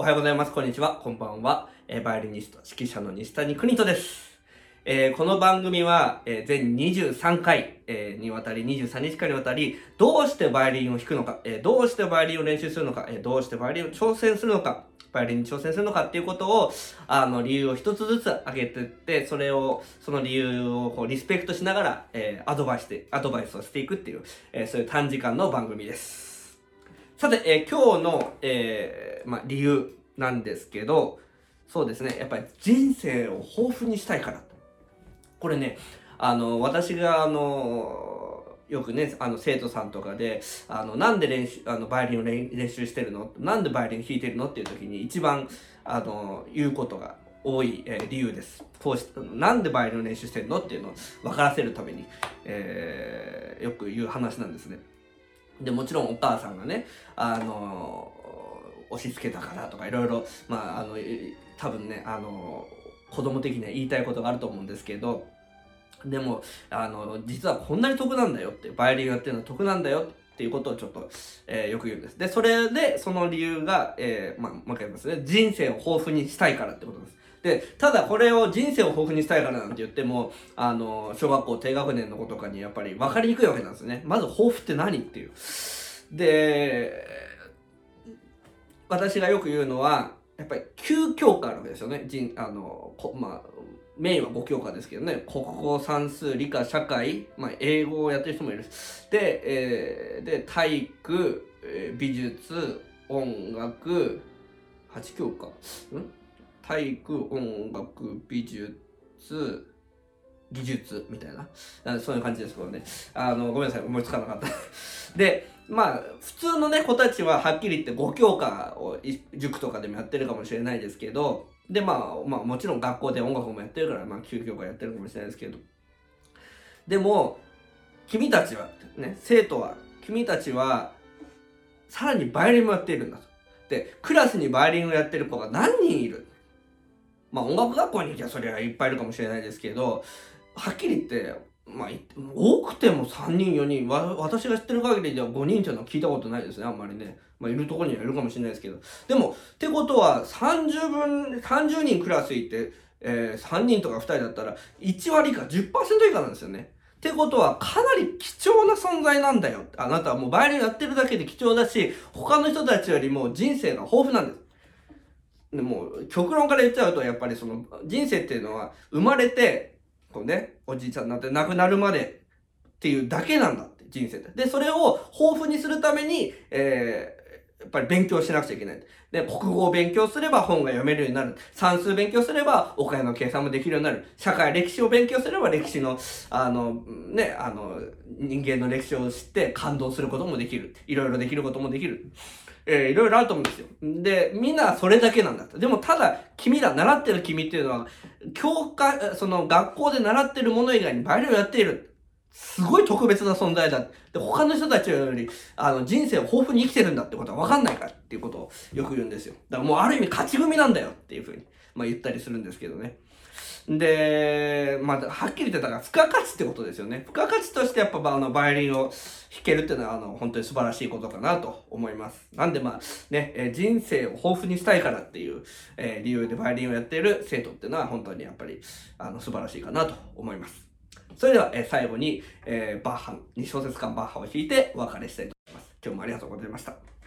おはようございます。こんにちは。こんばんは。えーバイオリニスト、指揮者の西谷邦人です。えーこの番組は、えー全23回、えーにわたり、23日間にわたり、どうしてバイオリンを弾くのか、えーどうしてバイオリンを練習するのか、えーどうしてバイオリンを挑戦するのか、バイオリンに挑戦するのかっていうことを、あの、理由を一つずつ挙げてって、それを、その理由をこうリスペクトしながら、えーアドバイスで、アドバイスをしていくっていう、えーそういう短時間の番組です。さて、えー今日の、えーま、理由なんですけど、そうですね、やっぱり人生を豊富にしたいから。これね、あの、私が、あの、よくね、あの、生徒さんとかで、あの、なんで練習、あの、バイオリンを練習してるの？なんでバイオリン弾いてるの？っていう時に一番、あの、言うことが多い、えー理由です。こうし、なんでバイオリンを練習してるの？っていうのを分からせるために、えーよく言う話なんですね。で、もちろんお母さんがね、あの押し付けたからとかいろいろ、まあ、あの、多分ね、あの子供的には言いたいことがあると思うんですけど、でも、あの、実はこんなに得なんだよって、バイオリンやってるのは得なんだよっていうことをちょっと、えーよく言うんです。で、それで、その理由が、えーまあ、もう一回言いますね。人生を豊富にしたいからってことです。で、ただこれを人生を豊富にしたいからなんて言っても、あの、小学校低学年の子とかにやっぱり分かりにくいわけなんですね。まず豊富って何っていう。で、私がよく言うのは、やっぱり9教科あるわけですよね。人あのこまあ、メインは5教科ですけどね。国語、算数、理科、社会、まあ、英語をやってる人もいる。で、えーで体育、美術、音楽、8教科。ん？体育、音楽、美術、技術みたいな。そういう感じですけどね。あの、ごめんなさい、思いつかなかった。で、まあ、普通のね、子たちははっきり言って5教科を塾とかでもやってるかもしれないですけど、で、まあ、まあ、もちろん学校で音楽もやってるから、まあ、9教科やってるかもしれないですけど、でも、君たちは、ね、生徒は、君たちは、さらにバイオリンもやっているんだと。で、クラスにバイオリンをやってる子が何人いる？まあ、音楽学校に行きゃそりゃいっぱいいるかもしれないですけど、はっきり言って、まあ、多くても3人、4人、わ私が知ってる限りでは5人っていうのは聞いたことないですね、あんまりね。まあ、いるところにはいるかもしれないですけど。でも、ってことは、30分、30人クラスいて、えー3人とか2人だったら、1割以下、10%以下なんですよね。ってことは、かなり貴重な存在なんだよ。あなたはもうバイオリンやってるだけで貴重だし、他の人たちよりも人生が豊富なんです。でも極論から言っちゃうとやっぱりその人生っていうのは生まれてこうねおじいちゃんになって亡くなるまでっていうだけなんだって人生ってでそれを豊富にするために、えーやっぱり勉強しなくちゃいけない。で、国語を勉強すれば本が読めるようになる。算数勉強すればお金の計算もできるようになる。社会、歴史を勉強すれば歴史の、あの、ね、あの、人間の歴史を知って感動することもできる。いろいろできることもできる。えーいろいろあると思うんですよ。で、みんなそれだけなんだと。でもただ、君ら、習ってる君っていうのは、教科、その学校で習ってるもの以外にバイオリンをやっている。すごい特別な存在だ。で、他の人たちより、あの、人生を豊富に生きてるんだってことは分かんないからっていうことをよく言うんですよ。だからもうある意味勝ち組なんだよっていうふうに、まあ言ったりするんですけどね。で、まあ、はっきり言ってたから、付加価値ってことですよね。付加価値としてやっぱ、あの、バイオリンを弾けるっていうのは、あの、本当に素晴らしいことかなと思います。なんでまあ、ね、え人生を豊富にしたいからっていう、えー理由でバイオリンをやっている生徒っていうのは、本当にやっぱり、あの、素晴らしいかなと思います。それでは、えー最後に、えーバッハ、2小節間バッハを弾いてお別れしたいと思います。今日もありがとうございました。